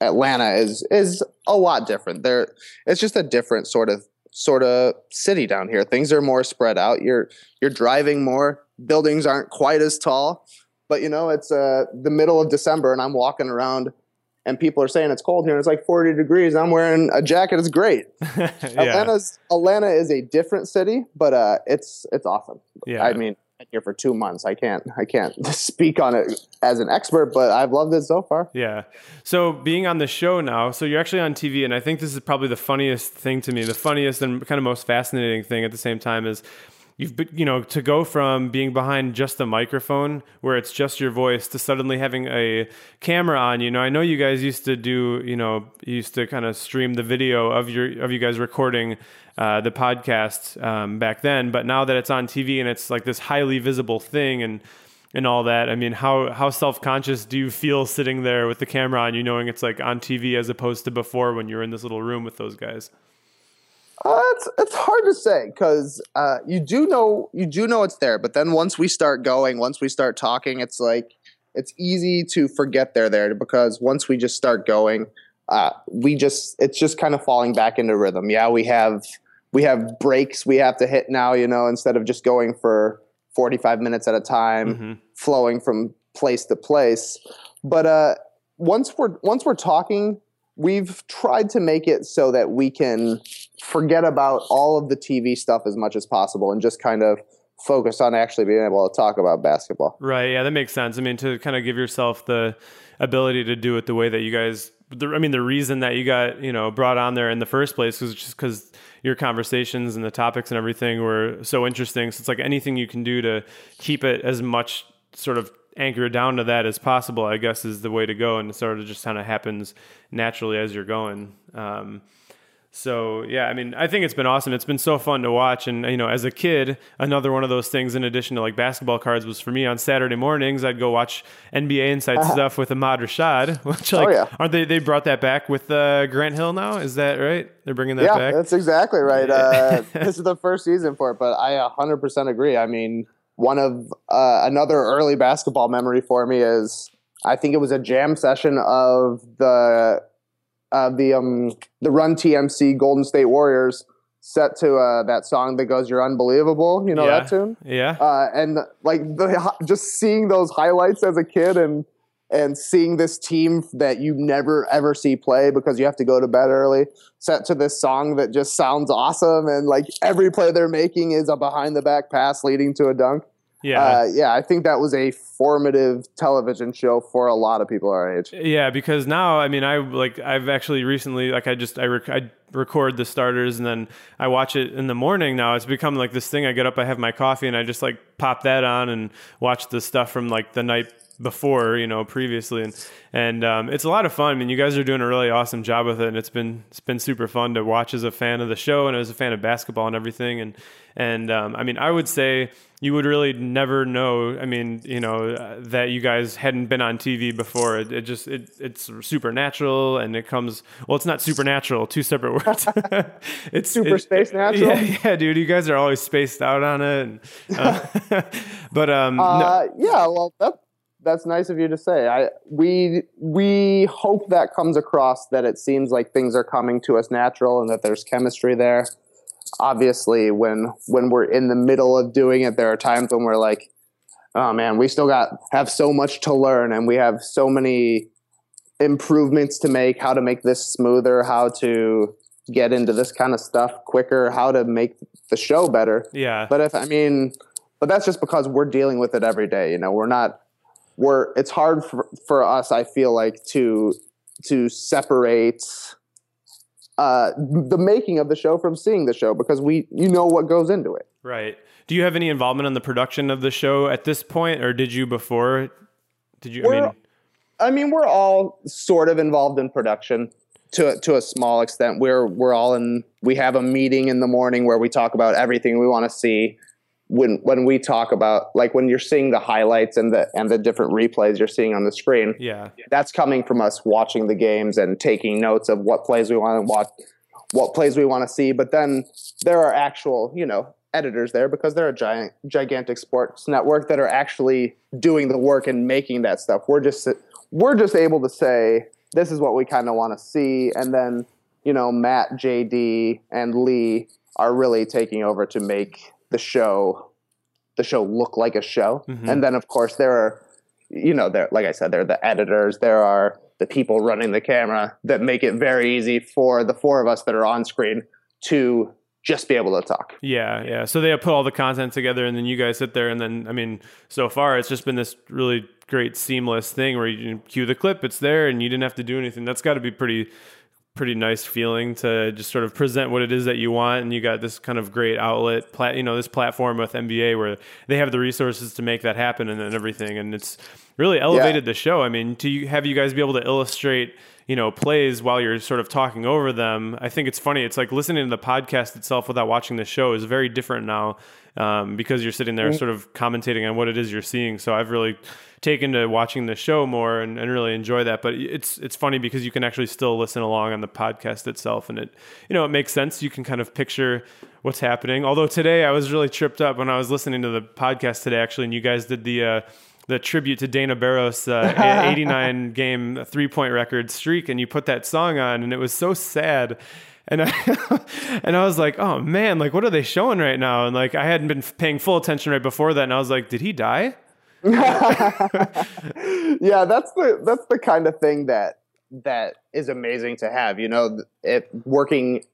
Atlanta is is a lot different. There, it's just a different sort of sort of city down here. Things are more spread out. You're you're driving more. Buildings aren't quite as tall, but you know, it's uh, the middle of December, and I'm walking around. And people are saying it's cold here. And it's like 40 degrees. I'm wearing a jacket. It's great. yeah, Atlanta's Atlanta is a different city, but uh, it's it's awesome. yeah. I mean, I've been here for two months. I can't I can't speak on it as an expert, but I've loved it so far. Yeah. So being on the show now, so you're actually on TV, and I think this is probably the funniest thing to me. The funniest and kind of most fascinating thing at the same time is you've been, you know to go from being behind just a microphone where it's just your voice to suddenly having a camera on. You know, I know you guys used to do, you know, you used to kind of stream the video of your of you guys recording uh, the podcast um, back then, but now that it's on TV and it's like this highly visible thing and and all that. I mean, how how self conscious do you feel sitting there with the camera on you, knowing it's like on TV as opposed to before when you're in this little room with those guys? It's it's hard to say because uh, you do know you do know it's there, but then once we start going, once we start talking, it's like it's easy to forget they're there because once we just start going, uh, we just it's just kind of falling back into rhythm. Yeah, we have we have breaks we have to hit now, you know, instead of just going for forty five minutes at a time. hmm flowing from place to place. But uh, once we're once we're talking, we've tried to make it so that we can forget about all of the TV stuff as much as possible and just kind of focus on actually being able to talk about basketball. Right. Yeah, that makes sense. I mean, to kind of give yourself the ability to do it the way that you guys the, I mean, the reason that you got you know brought on there in the first place was just because your conversations and the topics and everything were so interesting. So it's like anything you can do to keep it as much sort of anchored down to that as possible. I guess is the way to go, and it sort of just kind of happens naturally as you're going. Um, so yeah, I mean, I think it's been awesome. It's been so fun to watch, and you know, as a kid, another one of those things in addition to like basketball cards was for me on Saturday mornings. I'd go watch NBA Inside uh-huh. stuff with Ahmad Rashad, which like, oh, yeah. aren't they? They brought that back with uh, Grant Hill now. Is that right? They're bringing that yeah, back. that's exactly right. Uh, this is the first season for it, but I 100% agree. I mean, one of uh, another early basketball memory for me is I think it was a jam session of the uh, the um, the Run TMC Golden State Warriors set to uh, that song that goes "You're Unbelievable." You know yeah. that tune? Yeah. Uh, and like the, just seeing those highlights as a kid and and seeing this team that you never ever see play because you have to go to bed early set to this song that just sounds awesome and like every play they're making is a behind the back pass leading to a dunk yeah, uh, yeah. I think that was a formative television show for a lot of people our age. Yeah, because now, I mean, I like I've actually recently like I just I, rec- I record the starters and then I watch it in the morning. Now it's become like this thing. I get up, I have my coffee, and I just like pop that on and watch the stuff from like the night before, you know, previously, and and um, it's a lot of fun. I mean, you guys are doing a really awesome job with it, and it's been it's been super fun to watch as a fan of the show and as a fan of basketball and everything. And and um, I mean, I would say you would really never know. I mean, you know, uh, that you guys hadn't been on TV before. It, it, just it it's supernatural, and it comes. Well, it's not supernatural. Two separate words. it's super it, space natural. Yeah, yeah, dude. You guys are always spaced out on it. And, uh, but um, uh, no. yeah. Well, that that's nice of you to say. I we we hope that comes across that it seems like things are coming to us natural and that there's chemistry there. Obviously when when we're in the middle of doing it there are times when we're like oh man we still got have so much to learn and we have so many improvements to make how to make this smoother how to get into this kind of stuff quicker how to make the show better. Yeah. But if i mean but that's just because we're dealing with it every day you know? We're not we're it's hard for, for us i feel like to to separate uh, the making of the show from seeing the show because we you know what goes into it. Right. Do you have any involvement in the production of the show at this point, or did you before? Did you? We're, I mean, I mean, we're all sort of involved in production to to a small extent. We're we're all in. We have a meeting in the morning where we talk about everything we want to see when when we talk about like when you're seeing the highlights and the and the different replays you're seeing on the screen yeah. that's coming from us watching the games and taking notes of what plays we want to watch what plays we want to see. But then there are actual you know editors there because they're a giant gigantic sports network that are actually doing the work and making that stuff. We're just we're just able to say this is what we kind of want to see. And then you know matt jd and lee are really taking over to make the show the show look like a show. Mm-hmm. And then of course there are you know, there like I said, there are the editors, there are the people running the camera that make it very easy for the four of us that are on screen to just be able to talk. Yeah, yeah. So they put all the content together and then you guys sit there and then I mean, so far it's just been this really great seamless thing where you cue the clip, it's there and you didn't have to do anything. That's got to be pretty pretty nice feeling to just sort of present what it is that you want and you got this kind of great outlet plat you know this platform with NBA where they have the resources to make that happen and, and everything and it's really elevated yeah. the show. I mean to you, have you guys be able to illustrate you know plays while you're sort of talking over them? I think it's funny. It's like listening to the podcast itself without watching the show is very different now um, because you're sitting there mm-hmm. sort of commentating on what it is you're seeing so I've really taken to watching the show more and, and really enjoy that. But it's it's funny because you can actually still listen along on the podcast itself, and it you know it makes sense. You can kind of picture what's happening. Although today I was really tripped up when I was listening to the podcast today, actually, and you guys did the. Uh, the tribute to Dana Barros uh, 89 game three point record streak, and you put that song on, and it was so sad and I and I was like, oh man, like what are they showing right now? And like I hadn't been paying full attention right before that, and I was like, did he die? yeah, that's the that's the kind of thing that that is amazing to have. You know, it working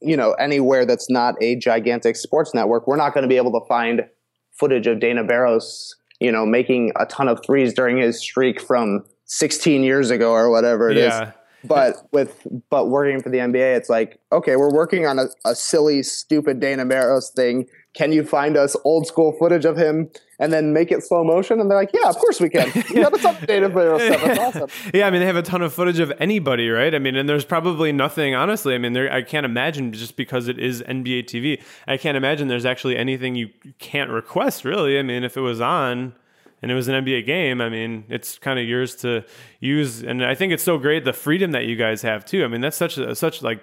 you know anywhere that's not a gigantic sports network, we're not going to be able to find footage of Dana Barros, you know, making a ton of threes during his streak from 16 years ago or whatever it yeah. is. But with but working for the NBA, it's like okay, we're working on a, a silly, stupid Dana Barros thing. Can you find us old school footage of him and then make it slow motion? And they're like, yeah, of course we can. A ton of Dana Barros stuff. That's awesome. yeah, I mean, they have a ton of footage of anybody, right? I mean, and there's probably nothing, honestly. I mean, there, I can't imagine just because it is NBA TV, I can't imagine there's actually anything you can't request, really. I mean, if it was on, and it was an NBA game, I mean, it's kind of yours to use. And I think it's so great the freedom that you guys have too. I mean, that's such a, such like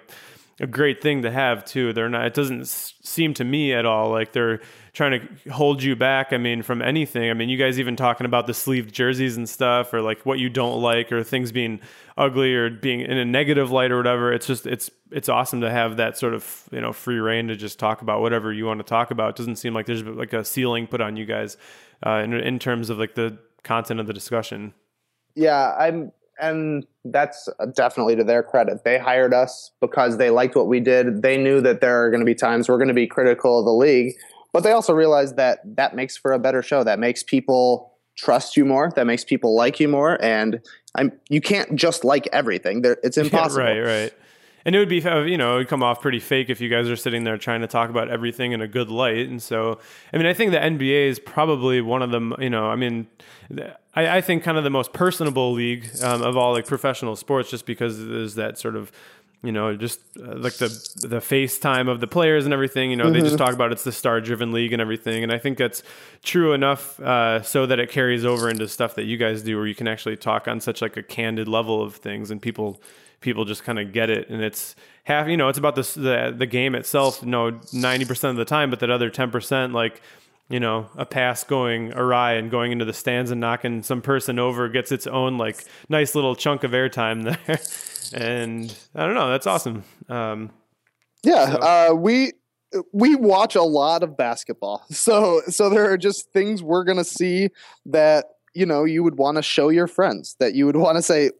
a great thing to have too. They're not. It doesn't seem to me at all like they're trying to hold you back. I mean, from anything. I mean, you guys even talking about the sleeved jerseys and stuff, or like what you don't like, or things being ugly or being in a negative light or whatever. It's just it's it's awesome to have that sort of you know free reign to just talk about whatever you want to talk about. It doesn't seem like there's like a ceiling put on you guys uh, in, in terms of like the content of the discussion. Yeah, I'm, and that's definitely to their credit. They hired us because they liked what we did. They knew that there are going to be times we're going to be critical of the league, but they also realized that that makes for a better show. That makes people trust you more. That makes people like you more. And I'm, you can't just like everything. There, it's impossible. Yeah, right, right. And it would be, uh, you know, it would come off pretty fake if you guys are sitting there trying to talk about everything in a good light. And so, I mean, I think the NBA is probably one of them, you know, I mean, I, I think kind of the most personable league um, of all like professional sports just because there's that sort of, you know, just uh, like the the FaceTime of the players and everything. You know, mm-hmm. they just mm-hmm. talk about it's the star driven league and everything. And I think that's true enough uh, so that it carries over into stuff that you guys do, where you can actually talk on such like a candid level of things, and people people just kind of get it and it's half you know it's about the the, the game itself you know 90% of the time but that other 10% like you know a pass going awry and going into the stands and knocking some person over gets its own like nice little chunk of airtime there and i don't know that's awesome um, yeah so. uh, we we watch a lot of basketball so so there are just things we're gonna see that you know you would want to show your friends that you would want to say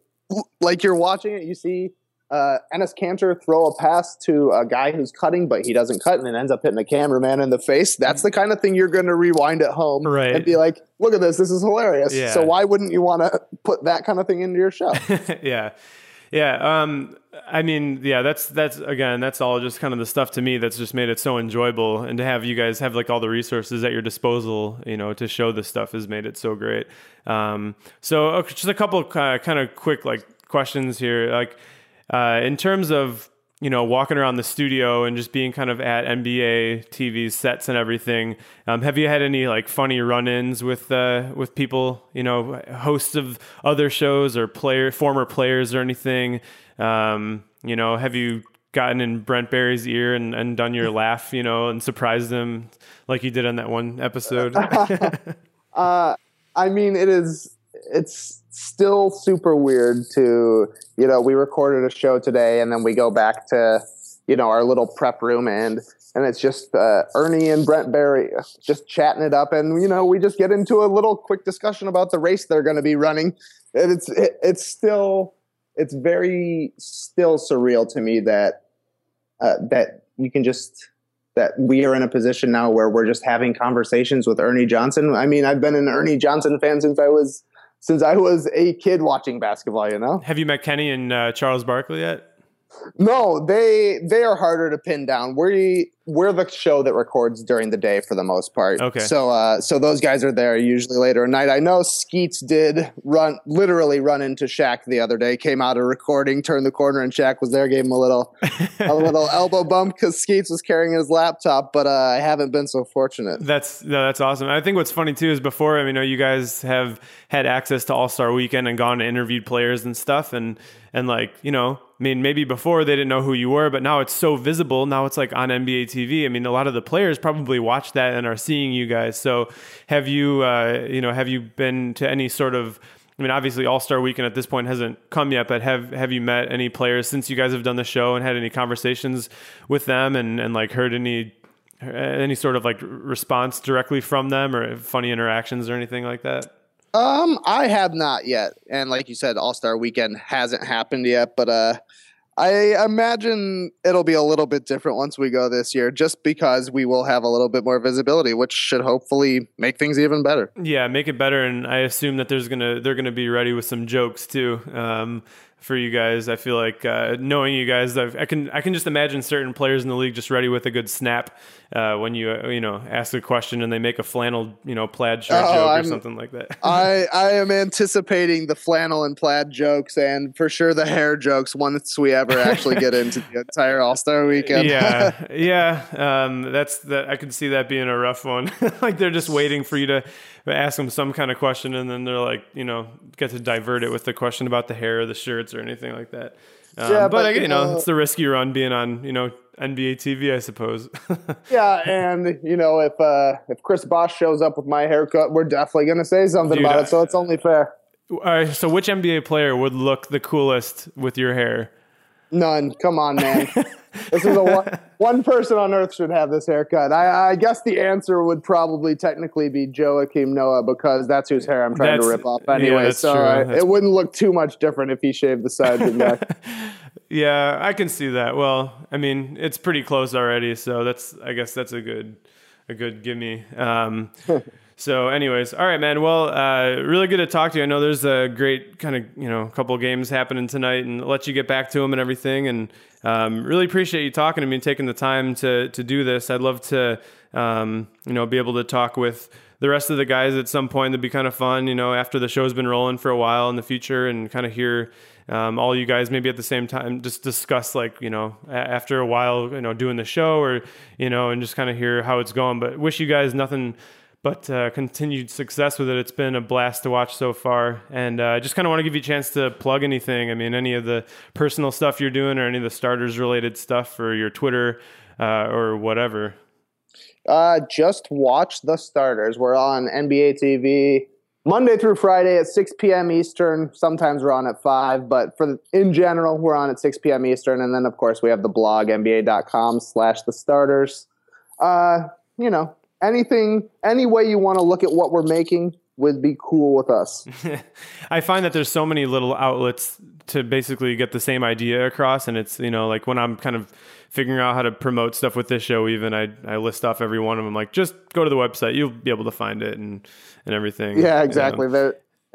like you're watching it, you see uh, Enes Kanter throw a pass to a guy who's cutting, but he doesn't cut and it ends up hitting the cameraman in the face. That's the kind of thing you're going to rewind at home right. and be like, look at this. This is hilarious. Yeah. So why wouldn't you want to put that kind of thing into your show? yeah. Yeah. Um, I mean, yeah, that's, that's again, that's all just kind of the stuff to me that's just made it so enjoyable. And to have you guys have like all the resources at your disposal, you know, to show this stuff has made it so great. Um, so just a couple uh, kind of quick, like questions here. Like, uh, in terms of you know walking around the studio and just being kind of at NBA TV sets and everything. Um, have you had any like funny run-ins with uh, with people, you know, hosts of other shows or player former players or anything? Um, you know, have you gotten in Brent Barry's ear and, and done your laugh, you know, and surprised him like you did on that one episode? uh, I mean, it is it's still super weird to you know we recorded a show today and then we go back to you know our little prep room and and it's just uh, Ernie and Brent Barry just chatting it up and you know we just get into a little quick discussion about the race they're going to be running and it's it, it's still it's very still surreal to me that uh, that you can just that we are in a position now where we're just having conversations with Ernie Johnson. I mean, I've been an Ernie Johnson fan since I was since I was a kid watching basketball. You know. Have you met Kenny and uh, Charles Barkley yet? No, they they are harder to pin down. We we're the show that records during the day for the most part. Okay. So uh, so those guys are there usually later at night. I know Skeets did run literally run into Shaq the other day. Came out of recording, turned the corner, and Shaq was there. Gave him a little a little elbow bump because Skeets was carrying his laptop. But uh, I haven't been so fortunate. That's no, that's awesome. I think what's funny too is before I mean, you know, you guys have had access to All Star Weekend and gone and interviewed players and stuff, and and like you know I mean, maybe before they didn't know who you were, but now it's so visible. Now it's like on NBA TV. I mean, a lot of the players probably watch that and are seeing you guys. So, have you, uh, you know, have you been to any sort of? I mean, obviously, All Star Weekend at this point hasn't come yet, but have have you met any players since you guys have done the show and had any conversations with them and and like heard any any sort of like response directly from them or funny interactions or anything like that? Um, I have not yet, and like you said, All Star Weekend hasn't happened yet. But uh, I imagine it'll be a little bit different once we go this year, just because we will have a little bit more visibility, which should hopefully make things even better. Yeah, make it better, and I assume that there's gonna they're gonna be ready with some jokes too. Um, for you guys. I feel like uh, knowing you guys, I've, i can I can just imagine certain players in the league just ready with a good snap uh, when you uh, you know ask a question and they make a flannel you know plaid shirt oh, joke I'm, or something like that. I I am anticipating the flannel and plaid jokes and for sure the hair jokes once we ever actually get into the entire All Star weekend. yeah, yeah, um, that's that. I can see that being a rough one. like they're just waiting for you to ask them some kind of question and then they're like you know get to divert it with the question about the hair or the shirts or anything like that. Um, yeah, but, but you know, uh, it's the risk you run being on you know NBA TV, I suppose. yeah, and you know, if uh, if Chris Bosh shows up with my haircut, we're definitely going to say something Dude, about it. So it's only fair. All right, so, which NBA player would look the coolest with your hair? None. Come on, man. this is a one, one, person on earth should have this haircut. I, I, guess the answer would probably technically be Joakim Noah because that's whose hair I'm trying that's, to rip off anyway. Yeah, so uh, it wouldn't look too much different if he shaved the sides and back. yeah, I can see that. Well, I mean, it's pretty close already, so that's I guess that's a good a good gimme. Um, So, anyways, all right, man. Well, uh, really good to talk to you. I know there's a great kind of you know couple games happening tonight, and let you get back to them and everything. And um, really appreciate you talking to me and taking the time to to do this. I'd love to um, you know be able to talk with the rest of the guys at some point. That'd be kind of fun, you know, after the show's been rolling for a while in the future, and kind of hear um, all you guys maybe at the same time just discuss like you know after a while you know doing the show or you know and just kind of hear how it's going. But wish you guys nothing but uh, continued success with it. It's been a blast to watch so far, and uh, I uh, just kind of want to give you a chance to plug anything. I mean, any of the personal stuff you're doing, or any of the starters related stuff, for your Twitter uh, or whatever. Uh, just watch the starters. We're on NBA TV Monday through Friday at 6 p.m. Eastern. Sometimes we're on at 5, but for the, in general, we're on at 6 p.m. Eastern. And then, of course, we have the blog, nba.com slash the starters. Uh, you know, anything, any way you want to look at what we're making would be cool with us. I find that there's so many little outlets to basically get the same idea across, and it's you know like when I'm kind of figuring out how to promote stuff with this show, even I I list off every one of them. Like just go to the website, you'll be able to find it and and everything. Yeah, exactly. You know?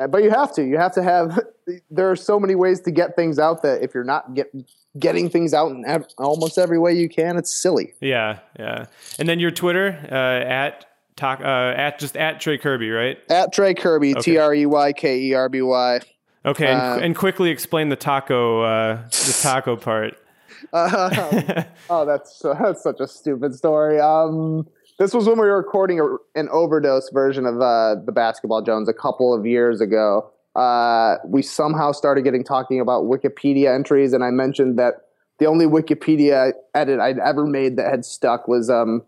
but you have to. You have to have. There are so many ways to get things out that if you're not get, getting things out in ev- almost every way you can, it's silly. Yeah, yeah. And then your Twitter uh, at talk uh, at just at Trey Kirby, right? At Trey Kirby, T R E Y K E R B Y. Okay, and, uh, and, quickly explain the taco uh, the taco part. Uh, oh, that's that's such a stupid story. Um, this was when we were recording a, an overdose version of uh, the Basketball Jones a couple of years ago. Uh, we somehow started getting talking about Wikipedia entries, and I mentioned that the only Wikipedia edit I'd ever made that had stuck was um,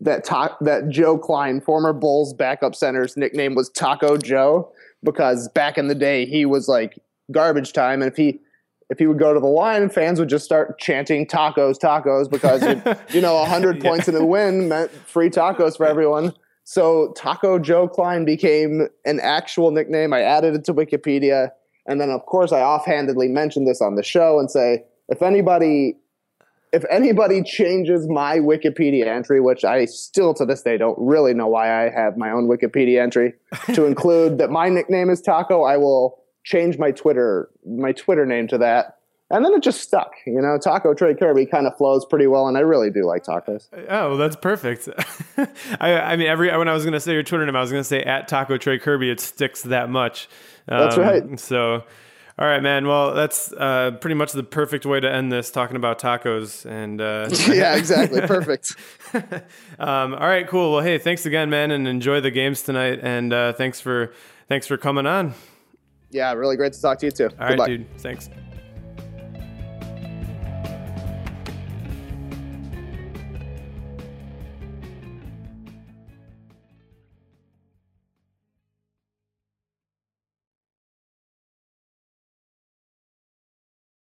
that ta- that Joe Kleine, former Bulls backup center's nickname was Taco Joe because back in the day he was like garbage time, and if he if he would go to the line, fans would just start chanting tacos, tacos, because you know, hundred yeah. points in a win meant free tacos for everyone. So Taco Joe Kleine became an actual nickname. I added it to Wikipedia, and then of course I offhandedly mentioned this on the show and say if anybody if anybody changes my Wikipedia entry, which I still to this day don't really know why I have my own Wikipedia entry, to include that my nickname is Taco, I will change my Twitter my Twitter name to that. And then it just stuck, you know. Taco Trey Kirby kind of flows pretty well, and I really do like tacos. Oh, that's perfect. I, I, mean, every when I was going to say your Twitter name, I was going to say at Taco Trey Kirby. It sticks that much. Um, that's right. So, all right, man. Well, that's uh, pretty much the perfect way to end this, talking about tacos. And uh, yeah, exactly, perfect. um, all right, cool. Well, hey, thanks again, man, and enjoy the games tonight. And uh, thanks for thanks for coming on. Yeah, really great to talk to you too. All Good right, luck. dude. Thanks.